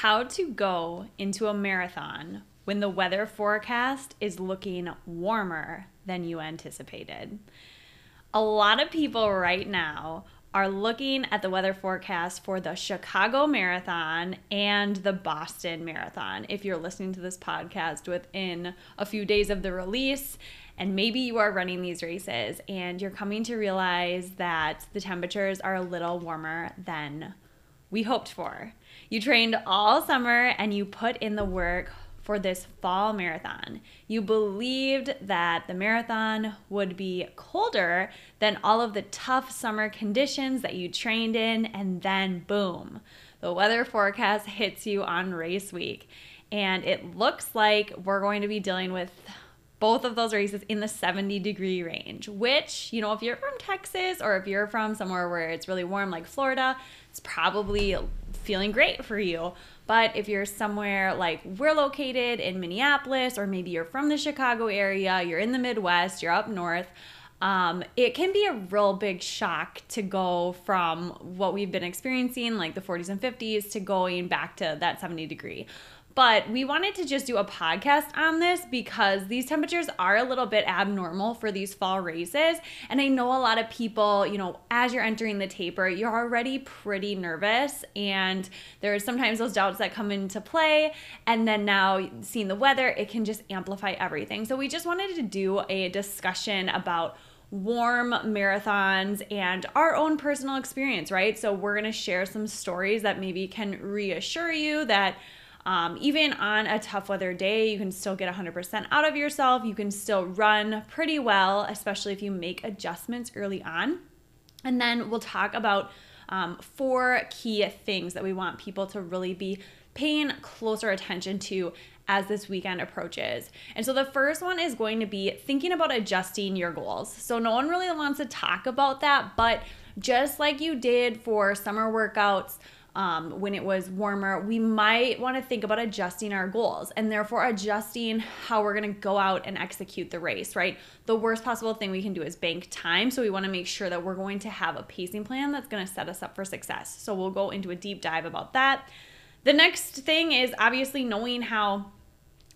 How to go into a marathon when the weather forecast is looking warmer than you anticipated. A lot of people right now are looking at the weather forecast for the Chicago Marathon and the Boston Marathon. If you're listening to this podcast within a few days of the release, and maybe you are running these races and you're coming to realize that the temperatures are a little warmer than we hoped for. You trained all summer and you put in the work for this fall marathon. You believed that the marathon would be colder than all of the tough summer conditions that you trained in, and then boom, the weather forecast hits you on race week. And it looks like we're going to be dealing with both of those races in the 70 degree range, which, you know, if you're from Texas or if you're from somewhere where it's really warm like Florida, it's probably feeling great for you. But if you're somewhere like we're located in Minneapolis, or maybe you're from the Chicago area, you're in the Midwest, you're up north, um, it can be a real big shock to go from what we've been experiencing, like the 40s and 50s, to going back to that 70 degree. But we wanted to just do a podcast on this because these temperatures are a little bit abnormal for these fall races. And I know a lot of people, you know, as you're entering the taper, you're already pretty nervous. And there's sometimes those doubts that come into play. And then now seeing the weather, it can just amplify everything. So we just wanted to do a discussion about warm marathons and our own personal experience, right? So we're going to share some stories that maybe can reassure you that um, even on a tough weather day, you can still get 100% out of yourself. You can still run pretty well, especially if you make adjustments early on. And then we'll talk about um, four key things that we want people to really be paying closer attention to as this weekend approaches. And so the first one is going to be thinking about adjusting your goals. So no one really wants to talk about that, but just like you did for summer workouts, um, when it was warmer, we might want to think about adjusting our goals and therefore adjusting how we're going to go out and execute the race, right? The worst possible thing we can do is bank time. So we want to make sure that we're going to have a pacing plan that's going to set us up for success. So we'll go into a deep dive about that. The next thing is obviously knowing how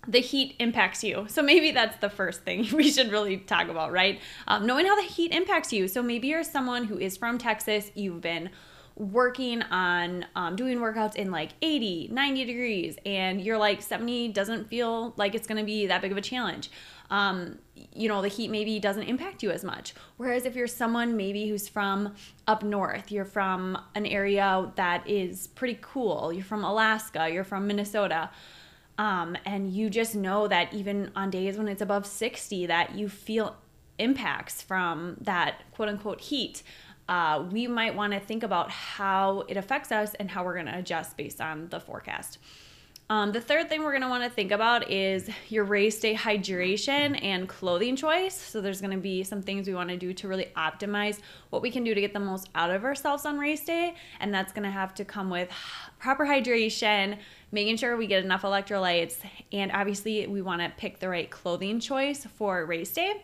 the heat impacts you. So maybe that's the first thing we should really talk about, right? Um, knowing how the heat impacts you. So maybe you're someone who is from Texas, you've been working on um, doing workouts in like 80, 90 degrees, and you're like 70 doesn't feel like it's gonna be that big of a challenge. Um, you know, the heat maybe doesn't impact you as much. Whereas if you're someone maybe who's from up north, you're from an area that is pretty cool, you're from Alaska, you're from Minnesota. Um, and you just know that even on days when it's above 60 that you feel impacts from that quote unquote heat uh, we might want to think about how it affects us and how we're going to adjust based on the forecast. Um, the third thing we're going to want to think about is your race day hydration and clothing choice. So, there's going to be some things we want to do to really optimize what we can do to get the most out of ourselves on race day. And that's going to have to come with proper hydration, making sure we get enough electrolytes, and obviously, we want to pick the right clothing choice for race day.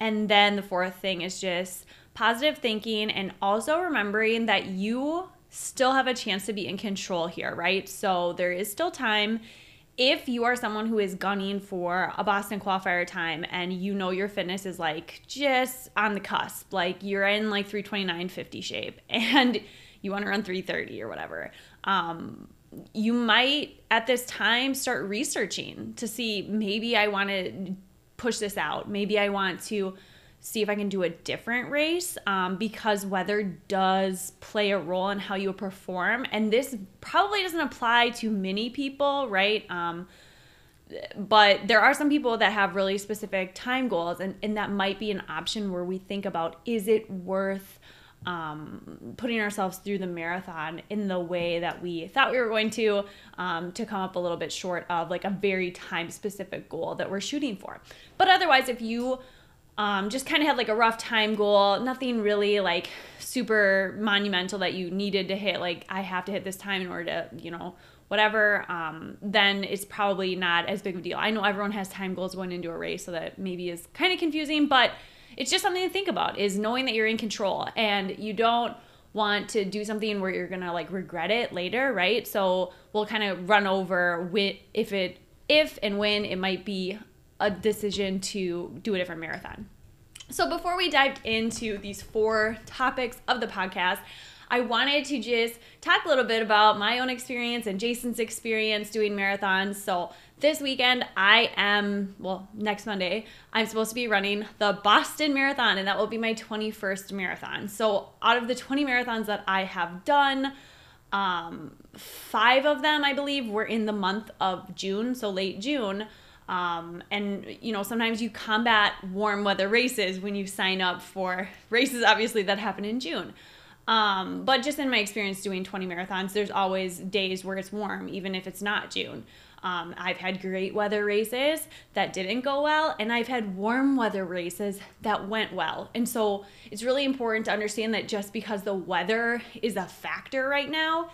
And then the fourth thing is just positive thinking, and also remembering that you still have a chance to be in control here, right? So there is still time. If you are someone who is gunning for a Boston qualifier time and you know your fitness is like just on the cusp, like you're in like 329.50 shape and you want to run 330 or whatever, um, you might at this time start researching to see maybe I want to push this out. Maybe I want to see if I can do a different race um, because weather does play a role in how you perform. And this probably doesn't apply to many people, right? Um, but there are some people that have really specific time goals, and, and that might be an option where we think about is it worth um, putting ourselves through the marathon in the way that we thought we were going to um, to come up a little bit short of like a very time specific goal that we're shooting for but otherwise if you um, just kind of had like a rough time goal. Nothing really like super monumental that you needed to hit like i have to hit this time in order to you know whatever. Um, then it's probably not as big of a deal. I know everyone has time goals going into a race so that maybe is kind of confusing but it's just something to think about is knowing that you're in control and you don't want to do something where you're gonna like regret it later right? So we'll kind of run over with if it if and when it might be a decision to do a different marathon so before we dive into these four topics of the podcast I wanted to just talk a little bit about my own experience and Jason's experience doing marathons. So, this weekend, I am, well, next Monday, I'm supposed to be running the Boston Marathon, and that will be my 21st marathon. So, out of the 20 marathons that I have done, um, five of them, I believe, were in the month of June, so late June. Um, and you know, sometimes you combat warm weather races when you sign up for races, obviously, that happen in June. Um, but just in my experience doing 20 marathons, there's always days where it's warm, even if it's not June. Um, I've had great weather races that didn't go well, and I've had warm weather races that went well. And so it's really important to understand that just because the weather is a factor right now,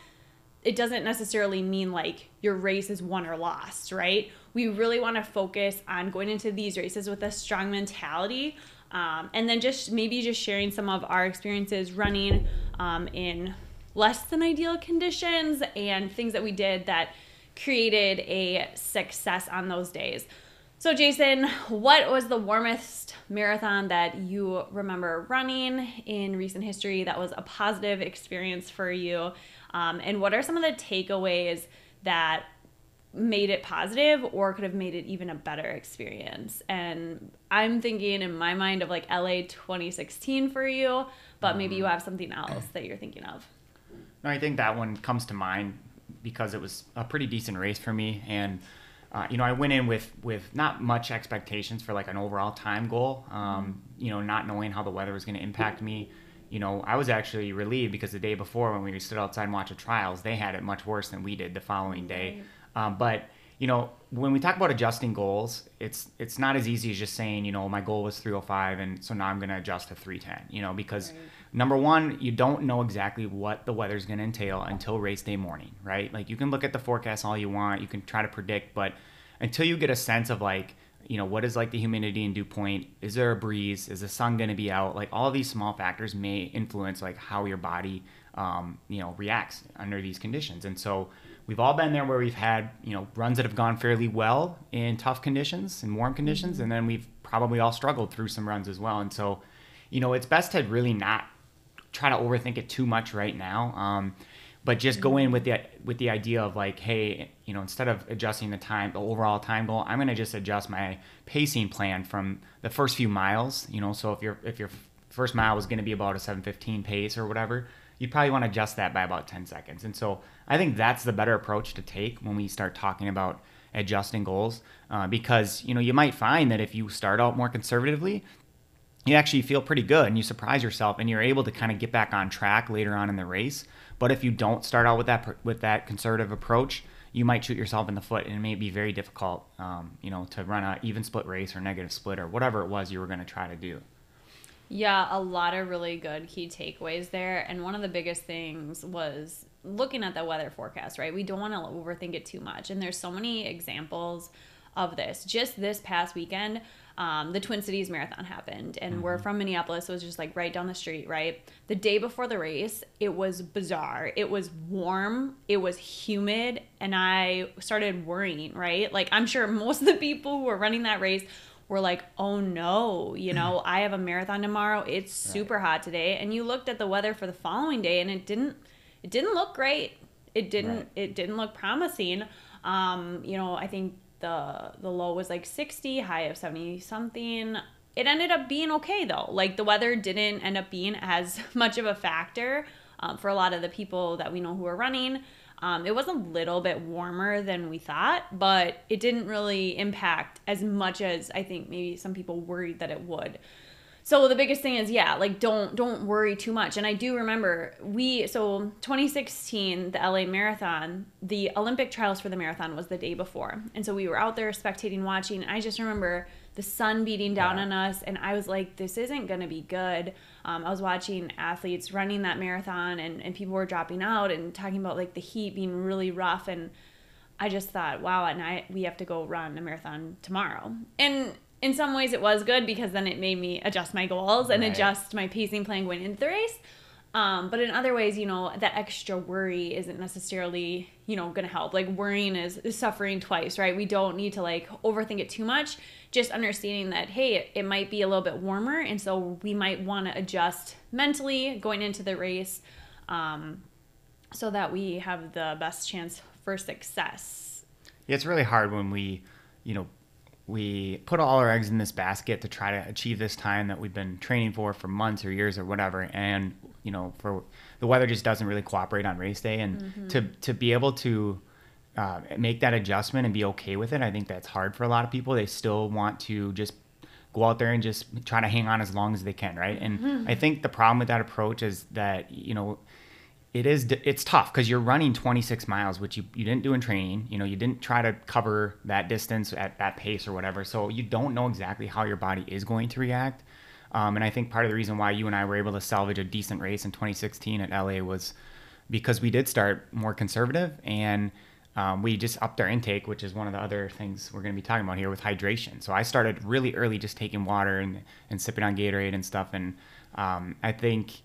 it doesn't necessarily mean like your race is won or lost, right? We really want to focus on going into these races with a strong mentality. Um, and then just maybe just sharing some of our experiences running um, in less than ideal conditions and things that we did that created a success on those days. So, Jason, what was the warmest marathon that you remember running in recent history that was a positive experience for you? Um, and what are some of the takeaways that made it positive or could have made it even a better experience? And I'm thinking in my mind of like LA 2016 for you, but maybe you mm-hmm. have something else that you're thinking of. No, I think that one comes to mind because it was a pretty decent race for me and uh, you know i went in with with not much expectations for like an overall time goal um, you know not knowing how the weather was going to impact me you know i was actually relieved because the day before when we stood outside and watched the trials they had it much worse than we did the following day um, but you know when we talk about adjusting goals it's it's not as easy as just saying you know my goal was 305 and so now i'm going to adjust to 310 you know because right number one, you don't know exactly what the weather's going to entail until race day morning, right? Like you can look at the forecast all you want, you can try to predict, but until you get a sense of like, you know, what is like the humidity and dew point? Is there a breeze? Is the sun going to be out? Like all these small factors may influence like how your body, um, you know, reacts under these conditions. And so we've all been there where we've had, you know, runs that have gone fairly well in tough conditions and warm conditions, mm-hmm. and then we've probably all struggled through some runs as well. And so, you know, it's best to really not try to overthink it too much right now. Um, but just go in with the with the idea of like, hey, you know, instead of adjusting the time, the overall time goal, I'm gonna just adjust my pacing plan from the first few miles. You know, so if your if your first mile was gonna be about a 7:15 pace or whatever, you probably want to adjust that by about 10 seconds. And so I think that's the better approach to take when we start talking about adjusting goals, uh, because you know you might find that if you start out more conservatively, you actually feel pretty good and you surprise yourself and you're able to kind of get back on track later on in the race. But if you don't start out with that with that conservative approach, you might shoot yourself in the foot and it may be very difficult, um, you know, to run an even split race or negative split or whatever it was you were going to try to do. Yeah, a lot of really good key takeaways there. And one of the biggest things was looking at the weather forecast, right? We don't want to overthink it too much. And there's so many examples of this. Just this past weekend, um, the Twin Cities Marathon happened, and mm-hmm. we're from Minneapolis, so it was just like right down the street, right? The day before the race, it was bizarre. It was warm, it was humid, and I started worrying, right? Like, I'm sure most of the people who were running that race were like, oh no, you know, I have a marathon tomorrow. It's super right. hot today. And you looked at the weather for the following day, and it didn't. It didn't look great it didn't right. it didn't look promising. Um, you know, I think the the low was like 60, high of 70 something. It ended up being okay though. Like the weather didn't end up being as much of a factor um, for a lot of the people that we know who are running. Um, it was a little bit warmer than we thought, but it didn't really impact as much as I think maybe some people worried that it would. So the biggest thing is yeah like don't don't worry too much. And i do remember we so 2016 the la marathon the olympic trials for the marathon was the day before. And so we were out there spectating watching. And i just remember the sun beating down yeah. on us and i was like this isn't going to be good um, i was watching athletes running that marathon and, and people were dropping out and talking about like the heat being really rough and i just thought wow at night we have to go run a marathon tomorrow and in some ways it was good because then it made me adjust my goals and right. adjust my pacing plan going into the race. Um, but in other ways, you know, that extra worry isn't necessarily, you know, going to help. Like worrying is, is suffering twice, right? We don't need to like overthink it too much. Just understanding that, hey, it, it might be a little bit warmer. And so we might want to adjust mentally going into the race um, so that we have the best chance for success. Yeah, it's really hard when we, you know, we put all our eggs in this basket to try to achieve this time that we've been training for for months or years or whatever and you know for the weather just doesn't really cooperate on race day and mm-hmm. to to be able to uh, make that adjustment and be okay with it i think that's hard for a lot of people they still want to just go out there and just try to hang on as long as they can right and mm-hmm. i think the problem with that approach is that you know it is it's tough because you're running 26 miles which you, you didn't do in training you know you didn't try to cover that distance at that pace or whatever so you don't know exactly how your body is going to react um, and i think part of the reason why you and i were able to salvage a decent race in 2016 at la was because we did start more conservative and um, we just upped our intake which is one of the other things we're going to be talking about here with hydration so i started really early just taking water and, and sipping on gatorade and stuff and um, i think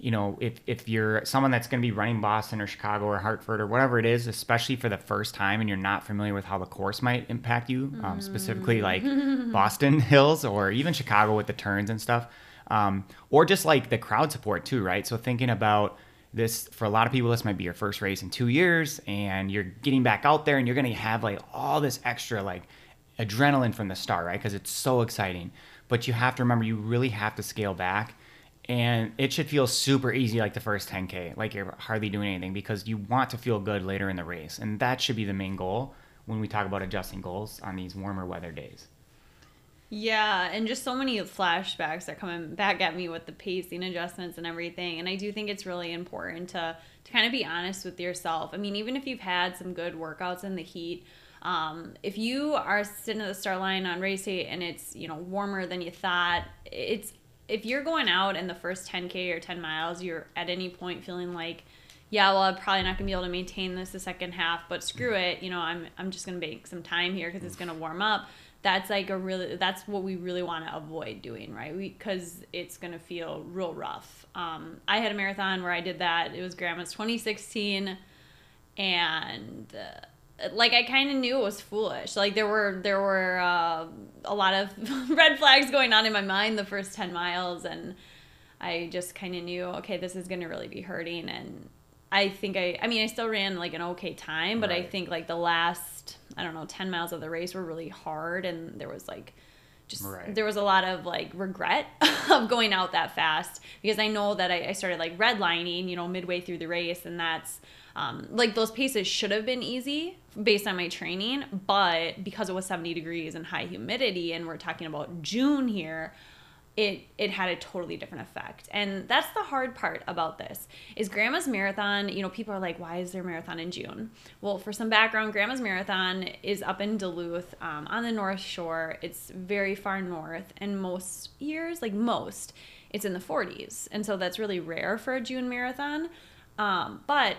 you know, if, if you're someone that's going to be running Boston or Chicago or Hartford or whatever it is, especially for the first time and you're not familiar with how the course might impact you, um, specifically like Boston hills or even Chicago with the turns and stuff, um, or just like the crowd support too, right? So thinking about this for a lot of people, this might be your first race in two years and you're getting back out there and you're going to have like all this extra like adrenaline from the start, right? Because it's so exciting. But you have to remember, you really have to scale back and it should feel super easy like the first 10k like you're hardly doing anything because you want to feel good later in the race and that should be the main goal when we talk about adjusting goals on these warmer weather days. Yeah and just so many flashbacks are coming back at me with the pacing adjustments and everything and i do think it's really important to to kind of be honest with yourself. I mean even if you've had some good workouts in the heat um, if you are sitting at the start line on race day and it's you know warmer than you thought it's if you're going out in the first 10k or 10 miles, you're at any point feeling like, yeah, well, I'm probably not gonna be able to maintain this the second half, but screw it, you know, I'm I'm just gonna make some time here because it's gonna warm up. That's like a really that's what we really want to avoid doing, right? Because it's gonna feel real rough. Um, I had a marathon where I did that. It was Grandma's 2016, and. Uh, like I kind of knew it was foolish. Like there were there were uh, a lot of red flags going on in my mind the first ten miles, and I just kind of knew okay, this is going to really be hurting. And I think I I mean I still ran like an okay time, but right. I think like the last I don't know ten miles of the race were really hard, and there was like. Just, right. there was a lot of like regret of going out that fast because I know that I, I started like redlining, you know, midway through the race, and that's um, like those paces should have been easy based on my training, but because it was 70 degrees and high humidity, and we're talking about June here, it it had a totally different effect. And that's the hard part about this is grandma's marathon you know people are like why is there a marathon in june? Well for some background grandma's marathon is up in duluth um, on the north shore. It's very far north and most years like most it's in the 40s and so that's really rare for a june marathon. Um, but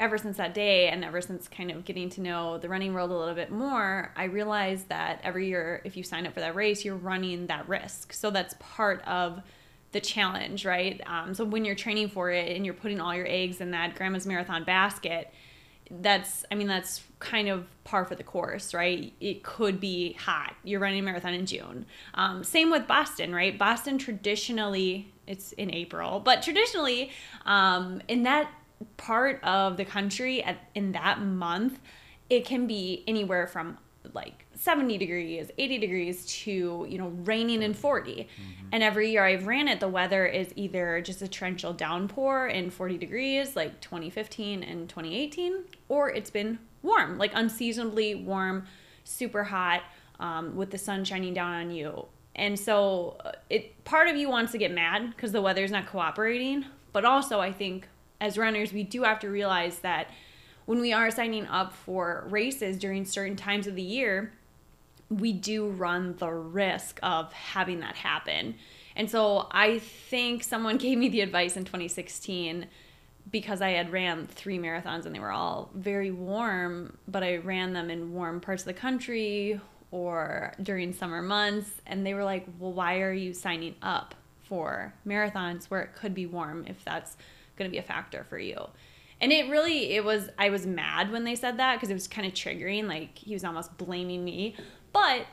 ever since that day and ever since kind of getting to know the running world a little bit more, I realized that every year, if you sign up for that race, you're running that risk. So that's part of the challenge, right? Um, so when you're training for it and you're putting all your eggs in that grandma's marathon basket, that's, I mean, that's kind of par for the course, right? It could be hot. You're running a marathon in June. Um, same with Boston, right? Boston traditionally, it's in April, but traditionally, um, in that part of the country at, in that month, it can be anywhere from like 70 degrees, 80 degrees to, you know, raining and 40. Mm-hmm. And every year I've ran it, the weather is either just a torrential downpour in 40 degrees, like 2015 and 2018, or it's been warm, like unseasonably warm, super hot, um, with the sun shining down on you. And so uh, it part of you wants to get mad because the weather's not cooperating, but also I think as runners we do have to realize that when we are signing up for races during certain times of the year, we do run the risk of having that happen. And so I think someone gave me the advice in 2016 because I had ran three marathons and they were all very warm, but I ran them in warm parts of the country or during summer months. And they were like, well, why are you signing up for marathons where it could be warm if that's going to be a factor for you? And it really, it was, I was mad when they said that because it was kind of triggering. Like he was almost blaming me. But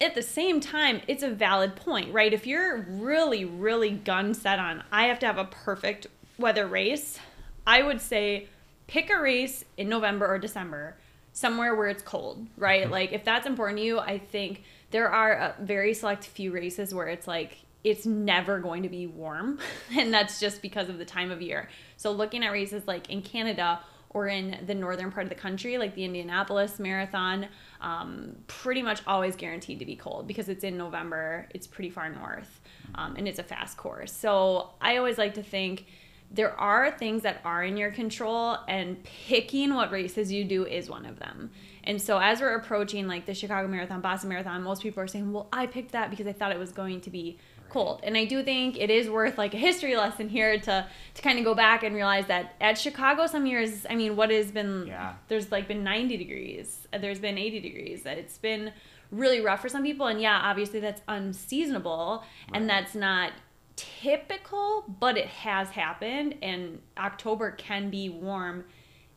at the same time, it's a valid point, right? If you're really, really gun set on, I have to have a perfect weather race, I would say pick a race in November or December, somewhere where it's cold, right? Mm-hmm. Like if that's important to you, I think there are a very select few races where it's like it's never going to be warm, and that's just because of the time of year. So looking at races like in Canada or in the northern part of the country, like the Indianapolis Marathon, um, pretty much always guaranteed to be cold because it's in November. It's pretty far north, um, and it's a fast course. So I always like to think there are things that are in your control, and picking what races you do is one of them. And so as we're approaching like the Chicago Marathon, Boston Marathon, most people are saying, "Well, I picked that because I thought it was going to be." Cold. And I do think it is worth like a history lesson here to to kind of go back and realize that at Chicago some years, I mean, what has been yeah. there's like been 90 degrees, uh, there's been 80 degrees. That it's been really rough for some people and yeah, obviously that's unseasonable right. and that's not typical, but it has happened and October can be warm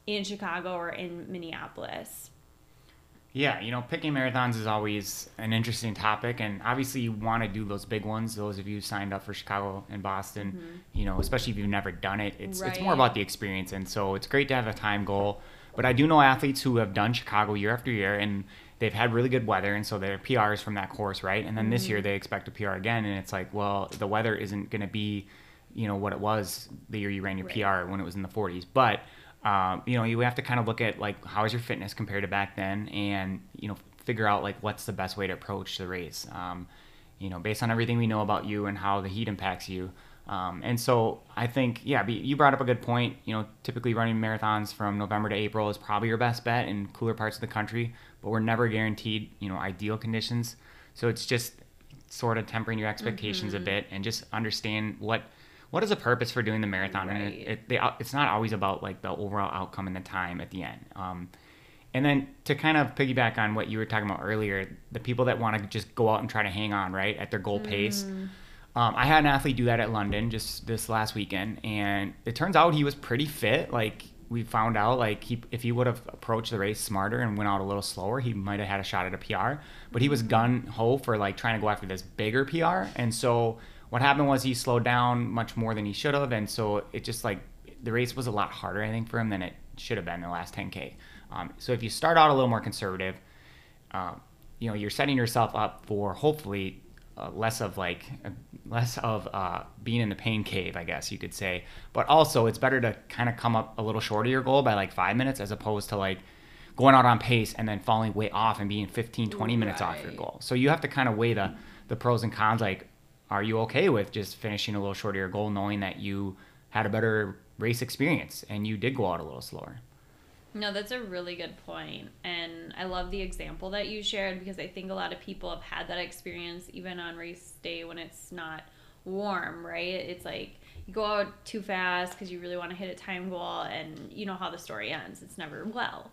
in Chicago or in Minneapolis. Yeah, you know, picking marathons is always an interesting topic, and obviously you want to do those big ones. Those of you signed up for Chicago and Boston, mm-hmm. you know, especially if you've never done it, it's right. it's more about the experience, and so it's great to have a time goal. But I do know athletes who have done Chicago year after year, and they've had really good weather, and so they're PRs from that course, right? And then mm-hmm. this year they expect a PR again, and it's like, well, the weather isn't going to be, you know, what it was the year you ran your right. PR when it was in the 40s, but um, you know, you have to kind of look at like how is your fitness compared to back then, and you know, figure out like what's the best way to approach the race. Um, you know, based on everything we know about you and how the heat impacts you. Um, and so I think, yeah, you brought up a good point. You know, typically running marathons from November to April is probably your best bet in cooler parts of the country, but we're never guaranteed, you know, ideal conditions. So it's just sort of tempering your expectations mm-hmm. a bit and just understand what what is the purpose for doing the marathon? Right. And it, it, they, it's not always about like the overall outcome and the time at the end. Um, and then to kind of piggyback on what you were talking about earlier, the people that want to just go out and try to hang on right at their goal mm. pace. Um, I had an athlete do that at London just this last weekend, and it turns out he was pretty fit. Like we found out, like he, if he would have approached the race smarter and went out a little slower, he might have had a shot at a PR. But he was mm. gun ho for like trying to go after this bigger PR, and so what happened was he slowed down much more than he should have, and so it just like the race was a lot harder, I think, for him than it should have been the last 10k. Um, so if you start out a little more conservative, uh, you know, you're setting yourself up for hopefully uh, less of like uh, less of uh, being in the pain cave, I guess you could say. But also, it's better to kind of come up a little short of your goal by like five minutes as opposed to like going out on pace and then falling way off and being 15, 20 right. minutes off your goal. So you have to kind of weigh the the pros and cons. Like, are you okay with just finishing a little short of your goal, knowing that you had a better race experience and you did go out a little slower? No, that's a really good point. And I love the example that you shared because I think a lot of people have had that experience even on race day when it's not warm, right? It's like you go out too fast because you really want to hit a time goal and you know how the story ends. It's never well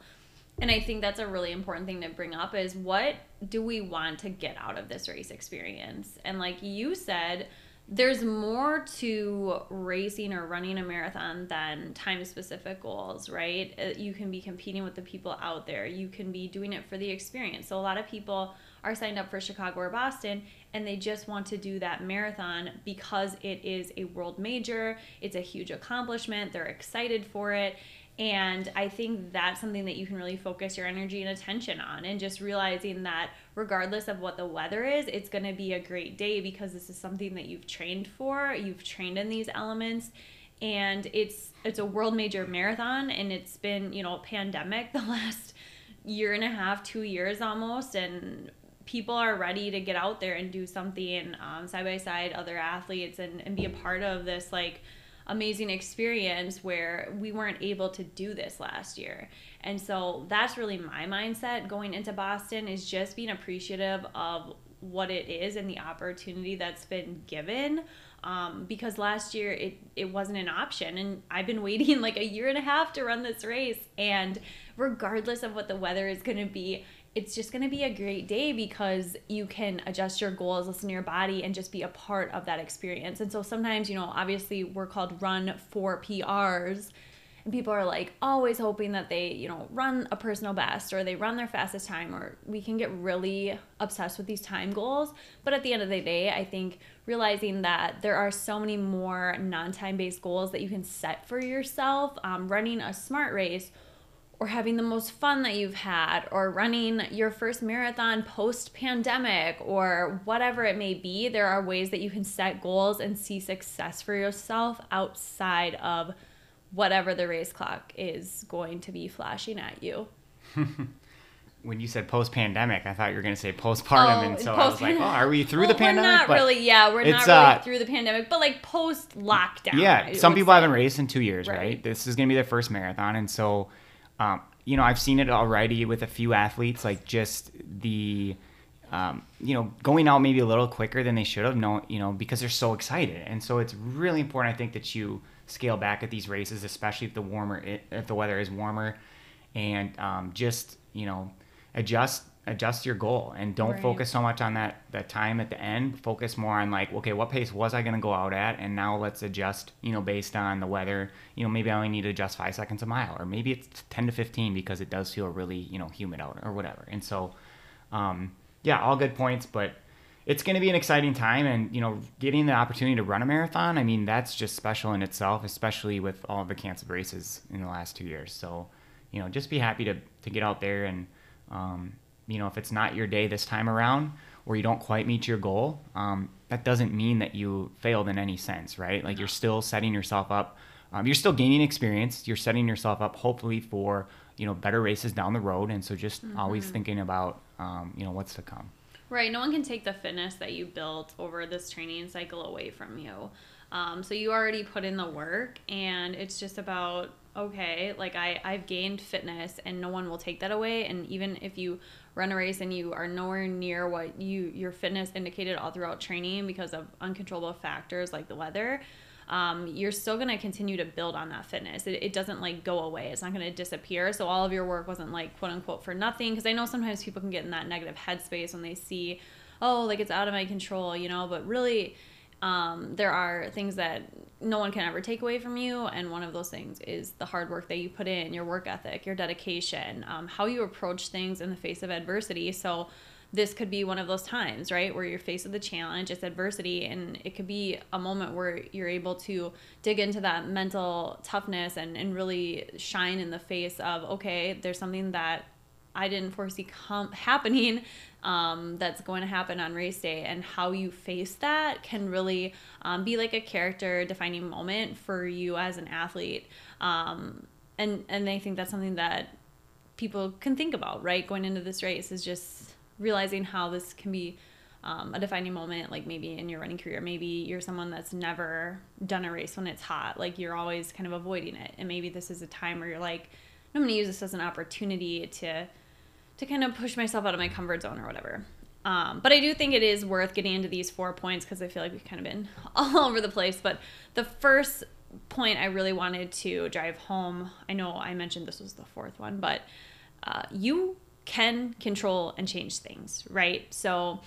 and I think that's a really important thing to bring up is what do we want to get out of this race experience? And like you said, there's more to racing or running a marathon than time specific goals, right? Uh, you can be competing with the people out there. You can be doing it for the experience. So a lot of people are signed up for Chicago or Boston and they just want to do that marathon because it is a world major, it's a huge accomplishment, they're excited for it. And I think that's something that you can really focus your energy and attention on, and just realizing that regardless of what the weather is, it's going to be a great day because this is something that you've trained for. You've trained in these elements, and it's it's a world major marathon, and it's been you know pandemic the last year and a half, two years almost, and people are ready to get out there and do something um, side by side other athletes and, and be a part of this like amazing experience where we weren't able to do this last year. And so that's really my mindset going into Boston is just being appreciative of what it is and the opportunity that's been given. Um, because last year it, it wasn't an option. And I've been waiting like a year and a half to run this race. And regardless of what the weather is going to be, it's just going to be a great day because you can adjust your goals, listen to your body, and just be a part of that experience. And so sometimes, you know, obviously we're called run for PRs. And people are like always hoping that they, you know, run a personal best or they run their fastest time, or we can get really obsessed with these time goals. But at the end of the day, I think realizing that there are so many more non time based goals that you can set for yourself. Um, running a smart race or having the most fun that you've had, or running your first marathon post pandemic, or whatever it may be, there are ways that you can set goals and see success for yourself outside of whatever the race clock is going to be flashing at you. when you said post pandemic, I thought you were going to say postpartum, oh, and so I was like, "Oh, are we through well, the pandemic?" We're not but really. Yeah, we're not really uh, through the pandemic, but like post lockdown. Yeah, some people say. haven't raced in two years, right? right? This is going to be their first marathon, and so um, you know, I've seen it already with a few athletes, like just the, um, you know, going out maybe a little quicker than they should have, no, you know, because they're so excited. And so it's really important, I think, that you scale back at these races, especially if the warmer, if the weather is warmer, and um, just you know, adjust adjust your goal and don't right. focus so much on that that time at the end. Focus more on like okay what pace was i going to go out at? And now let's adjust you know based on the weather. You know maybe i only need to adjust five seconds a mile or maybe it's 10 to 15 because it does feel really you know humid out or whatever. And so um, yeah all good points but it's going to be an exciting time. And you know getting the opportunity to run a marathon i mean that's just special in itself especially with all the canceled races in the last two years. So you know just be happy to to get out there and um, you know, if it's not your day this time around or you don't quite meet your goal, um, that doesn't mean that you failed in any sense, right? Like you're still setting yourself up. Um, you're still gaining experience. You're setting yourself up hopefully for you know better races down the road. And so just mm-hmm. always thinking about um, you know what's to come. Right. No one can take the fitness that you built over this training cycle away from you. Um, so you already put in the work, and it's just about okay, like I I've gained fitness, and no one will take that away. And even if you run a race and you are nowhere near what you your fitness indicated all throughout training because of uncontrollable factors like the weather um, you're still going to continue to build on that fitness. It, it doesn't like go away. It's not going to disappear. So all of your work wasn't like quote unquote for nothing because i know sometimes people can get in that negative headspace when they see oh like it's out of my control you know? But really um, there are things that no one can ever take away from you. And one of those things is the hard work that you put in, your work ethic, your dedication, um, how you approach things in the face of adversity. So, this could be one of those times, right, where you're faced with a challenge, it's adversity, and it could be a moment where you're able to dig into that mental toughness and, and really shine in the face of, okay, there's something that I didn't foresee com- happening um, that's going to happen on race day. And how you face that can really um, be like a character defining moment for you as an athlete. Um, and and I think that's something that people can think about right? Going into this race is just realizing how this can be um, a defining moment like maybe in your running career maybe you're someone that's never done a race when it's hot like you're always kind of avoiding it. And maybe this is a time where you're like i'm going to use this as an opportunity to to kind of push myself out of my comfort zone or whatever. Um, but I do think it is worth getting into these four points because I feel like we've kind of been all over the place. But the first point I really wanted to drive home, I know I mentioned this was the fourth one, but uh, you can control and change things, right? So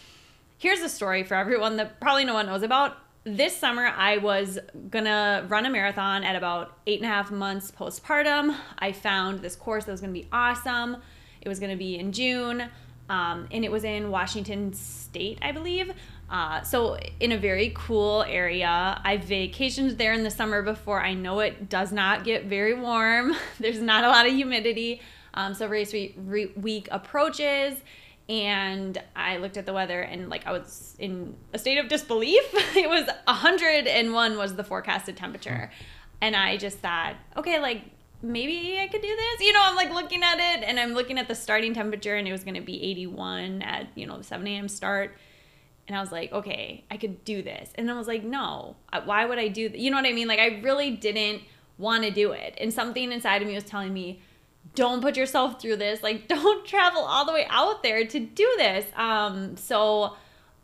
here's a story for everyone that probably no one knows about. This summer, I was gonna run a marathon at about eight and a half months postpartum. I found this course that was gonna be awesome. It was going to be in June. Um, and it was in Washington State, I believe. Uh, so in a very cool area. I vacationed there in the summer before. I know it does not get very warm. There's not a lot of humidity. Um, so race week approaches and I looked at the weather and like I was in a state of disbelief. it was 101 was the forecasted temperature. And I just thought, okay, like maybe I could do this. You know, I'm like looking at it and I'm looking at the starting temperature and it was going to be 81 at, you know, the 7 a.m. start. And I was like, okay, I could do this. And I was like, no, why would I do that? You know what I mean? Like, I really didn't want to do it. And something inside of me was telling me, don't put yourself through this. Like, don't travel all the way out there to do this. Um, so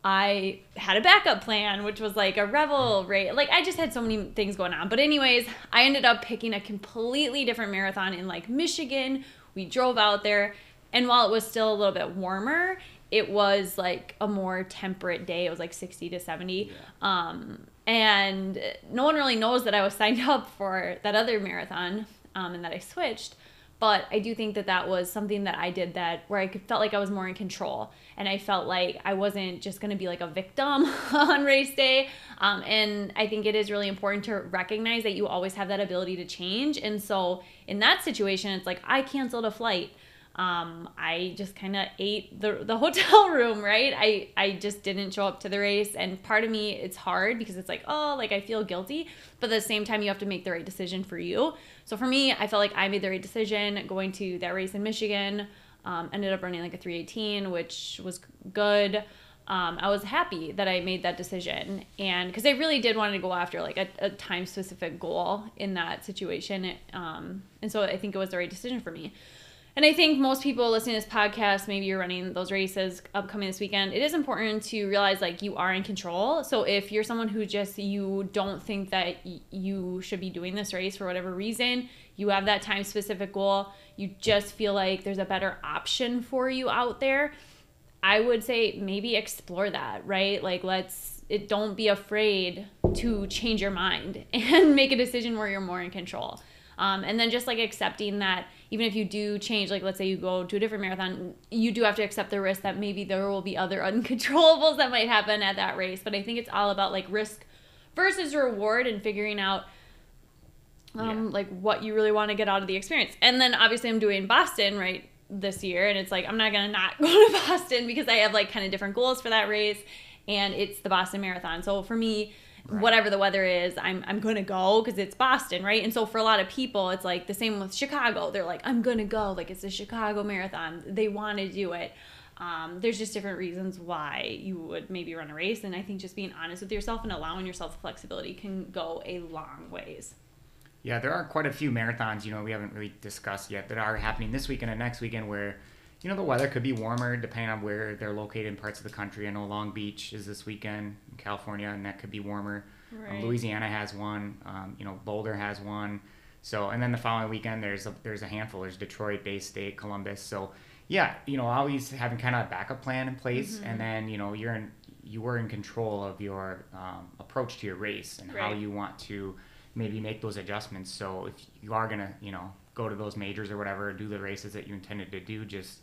I had a backup plan, which was like a revel rate. Like, I just had so many things going on. But, anyways, I ended up picking a completely different marathon in like Michigan. We drove out there. And while it was still a little bit warmer, it was like a more temperate day. It was like 60 to 70. Yeah. Um, and no one really knows that I was signed up for that other marathon um, and that I switched but I do think that that was something that I did that where I felt like I was more in control and I felt like I wasn't just going to be like a victim on race day. Um, and I think it is really important to recognize that you always have that ability to change. And so in that situation, it's like I canceled a flight um, I just kind of ate the, the hotel room, right? I, I just didn't show up to the race. And part of me, it's hard because it's like, oh, like I feel guilty. But at the same time, you have to make the right decision for you. So for me, I felt like I made the right decision going to that race in Michigan. Um, ended up running like a 318, which was good. Um, I was happy that I made that decision. And because I really did want to go after like a, a time specific goal in that situation. Um, and so I think it was the right decision for me. And I think most people listening to this podcast, maybe you're running those races upcoming this weekend. It is important to realize like you are in control. So if you're someone who just you don't think that y- you should be doing this race for whatever reason, you have that time specific goal, you just feel like there's a better option for you out there. I would say maybe explore that, right? Like let's it don't be afraid to change your mind and make a decision where you're more in control. Um, and then just like accepting that even if you do change, like let's say you go to a different marathon, you do have to accept the risk that maybe there will be other uncontrollables that might happen at that race. But I think it's all about like risk versus reward and figuring out um, yeah. like what you really want to get out of the experience. And then obviously I'm doing Boston right this year, and it's like I'm not gonna not go to Boston because I have like kind of different goals for that race, and it's the Boston Marathon. So for me, Right. whatever the weather is, I'm I'm gonna go because it's Boston, right? And so for a lot of people, it's like the same with Chicago. They're like, I'm gonna go, like it's a Chicago marathon. They want to do it. Um, there's just different reasons why you would maybe run a race, and I think just being honest with yourself and allowing yourself flexibility can go a long ways. Yeah, there are quite a few marathons, you know, we haven't really discussed yet that are happening this weekend and next weekend where you know the weather could be warmer depending on where they're located in parts of the country. I know Long Beach is this weekend in California, and that could be warmer. Um, right. Um, Louisiana has one. Um, you know Boulder has one. So and then the following weekend there's a, there's a handful. There's Detroit, Bay State, Columbus. So yeah, you know always having kind of a backup plan in place, mm-hmm. and then you know you're in you were in control of your um, approach to your race and right. how you want to maybe make those adjustments. So if you are gonna you know go to those majors or whatever, do the races that you intended to do, just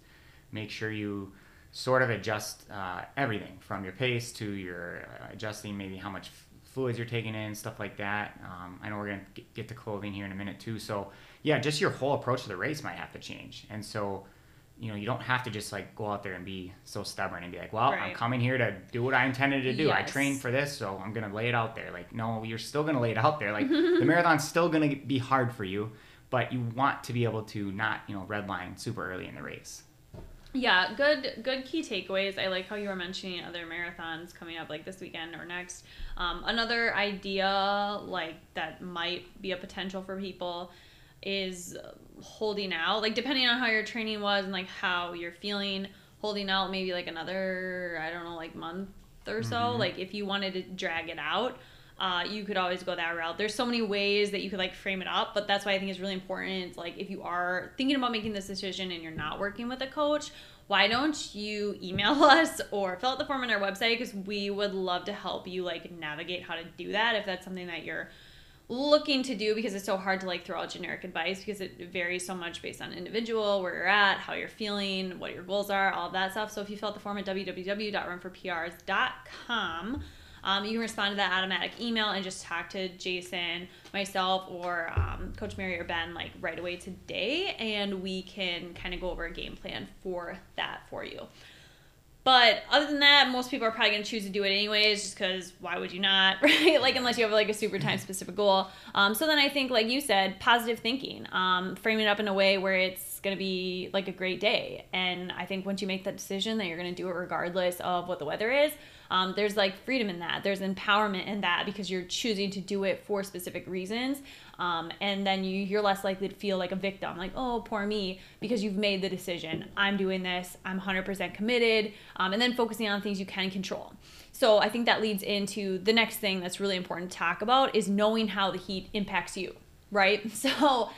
make sure you sort of adjust uh, everything from your pace to your uh, adjusting maybe how much fluids you're taking in, stuff like that. Um, I know we're going to get to clothing here in a minute too. So, yeah, just your whole approach to the race might have to change. And so, you know, you don't have to just like go out there and be so stubborn and be like, well, right. I'm coming here to do what I intended to do. Yes. I trained for this, so I'm going to lay it out there. Like, no, you're still going to lay it out there. Like, the marathon's still going to be hard for you, but you want to be able to not, you know, redline super early in the race yeah good good key takeaways. I like how you were mentioning other marathons coming up like this weekend or next. Um, another idea like that might be a potential for people is holding out like depending on how your training was and like how you're feeling holding out maybe like another i don't know like month or so. Mm-hmm. like if you wanted to drag it out uh, you could always go that route. There's so many ways that you could like frame it up, but that's why I think it's really important. Like if you are thinking about making this decision and you're not working with a coach, why don't you email us or fill out the form on our website because we would love to help you like navigate how to do that if that's something that you're looking to do because it's so hard to like throw out generic advice because it varies so much based on individual, where you're at, how you're feeling, what your goals are, all of that stuff. So if you fill out the form at www.runforprs.com, um, you can respond to that automatic email and just talk to Jason, myself, or um, Coach Mary or Ben like right away today, and we can kind of go over a game plan for that for you. But other than that, most people are probably going to choose to do it anyways, just because why would you not, right? like, unless you have like a super time specific goal. Um, so then I think, like you said, positive thinking, um, framing it up in a way where it's going to be like a great day. And I think once you make that decision that you're going to do it regardless of what the weather is, um, there's like freedom in that. There's empowerment in that because you're choosing to do it for specific reasons. Um, and then you, you're less likely to feel like a victim, like, oh, poor me, because you've made the decision. I'm doing this, I'm 100% committed, um, and then focusing on things you can control. So I think that leads into the next thing that's really important to talk about is knowing how the heat impacts you, right? So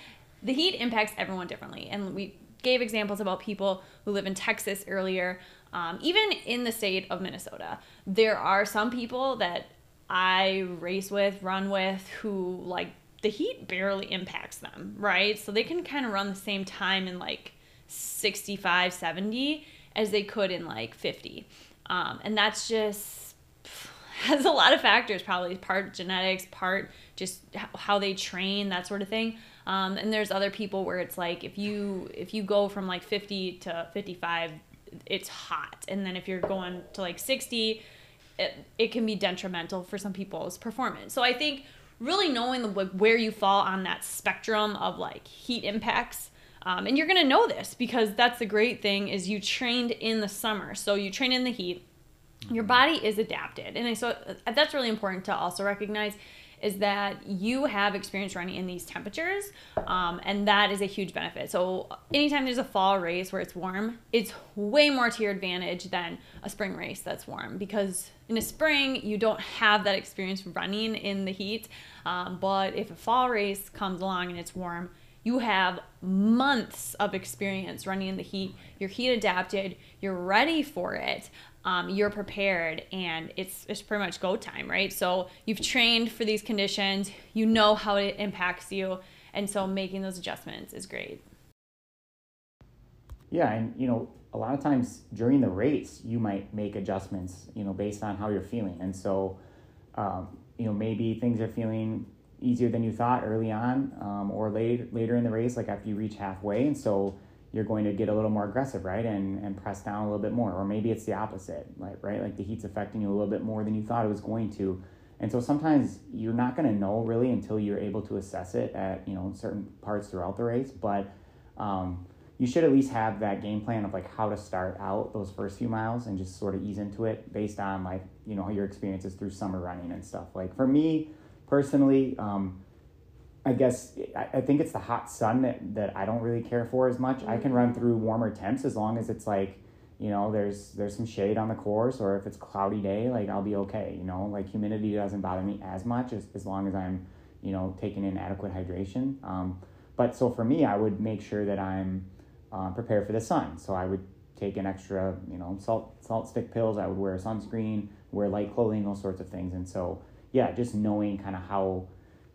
the heat impacts everyone differently. And we gave examples about people who live in Texas earlier. Um, even in the state of Minnesota, there are some people that I race with, run with, who like the heat barely impacts them, right? So they can kind of run the same time in like 65, 70 as they could in like 50. Um, and that's just has a lot of factors, probably part genetics, part just how they train, that sort of thing. Um, and there's other people where it's like if you if you go from like 50 to 55, it's hot, and then if you're going to like 60, it, it can be detrimental for some people's performance. So I think really knowing the, where you fall on that spectrum of like heat impacts um, and you're going to know this because that's the great thing is you trained in the summer. So you train in the heat. Your body is adapted. And I so uh, that's really important to also recognize is that you have experience running in these temperatures, um, and that is a huge benefit. So, anytime there's a fall race where it's warm, it's way more to your advantage than a spring race that's warm because in a spring, you don't have that experience running in the heat. Um, but if a fall race comes along and it's warm, you have months of experience running in the heat. You're heat adapted, you're ready for it um, you're prepared and it's it's pretty much go time, right? So you've trained for these conditions, you know how it impacts you, and so making those adjustments is great. Yeah, and you know, a lot of times during the race, you might make adjustments, you know, based on how you're feeling, and so, um, you know, maybe things are feeling easier than you thought early on, um, or later later in the race, like after you reach halfway, and so you're going to get a little more aggressive, right? And and press down a little bit more. Or maybe it's the opposite, like right? Like the heat's affecting you a little bit more than you thought it was going to. And so sometimes you're not going to know really until you're able to assess it at you know certain parts throughout the race. But um, you should at least have that game plan of like how to start out those first few miles and just sort of ease into it based on like you know your experiences through summer running and stuff. Like for me personally. Um, I guess I, think it's the hot sun that, that I don't really care for as much. I can run mm-hmm. through warmer temps as long as it's like, you know, there's there's some shade on the course or if it's cloudy day, like I'll be okay. You know, like humidity doesn't bother me as much as, as long as I'm, you know, taking in adequate hydration. Um, but so for me, I would make sure that I'm uh, prepared for the sun. So I would take an extra, you know, salt salt stick pills. I would wear sunscreen, wear light clothing, those sorts of things. And so yeah, just knowing kind of how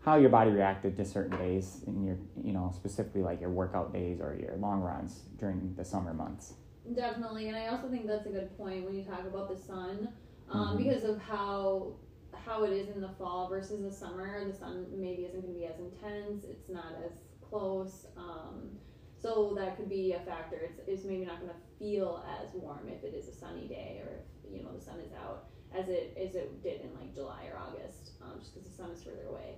how your body reacted to certain days in your, you know, specifically like your workout days or your long runs during the summer months. Definitely, and I also think that's a good point when you talk about the sun, um, mm-hmm. because of how how it is in the fall versus the summer. The sun maybe isn't going to be as intense. It's not as close. Um, so that could be a factor. It's, it's maybe not going to feel as warm if it is a sunny day or if you know the sun is out as it as it did in like July or August, um, just because the sun is further away.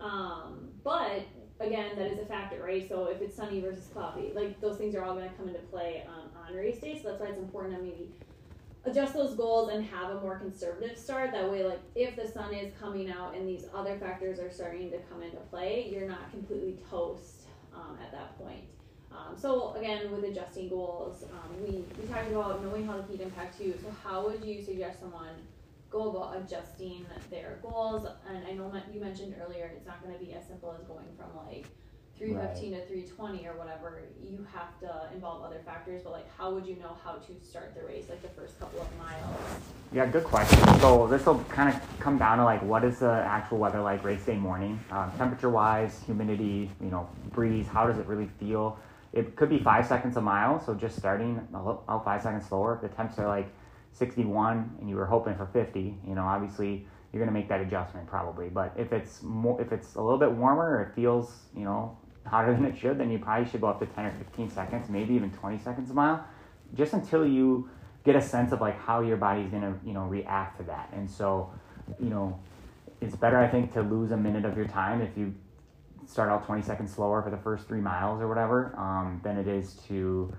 Um, but again, that is a factor, right? So if it's sunny versus cloudy, like those things are all going to come into play um, on race day. So that's why it's important to maybe adjust those goals and have a more conservative start. That way, like if the sun is coming out and these other factors are starting to come into play, you're not completely toast um, at that point. Um, so again, with adjusting goals, um, we, we talked about knowing how the heat impacts you. So how would you suggest someone go about adjusting their goals. And I know you mentioned earlier it's not going to be as simple as going from like 315 to 320 or whatever, you have to involve other factors. But like, how would you know how to start the race, like the first couple of miles? Yeah, good question. So this will kind of come down to like what is the actual weather like race day morning, um, temperature wise, humidity, you know, breeze. How does it really feel? It could be five seconds a mile, so just starting out five seconds slower. If the temps are like 61 and you were hoping for 50, you know, obviously you're going to make that adjustment probably. But if it's more, if it's a little bit warmer, it feels, you know, hotter than it should, then you probably should go up to 10 or 15 seconds, maybe even 20 seconds a mile, just until you get a sense of like how your body's going to, you know, react to that. And so, you know, it's better I think to lose a minute of your time if you start out 20 seconds slower for the first three miles or whatever, um, than it is to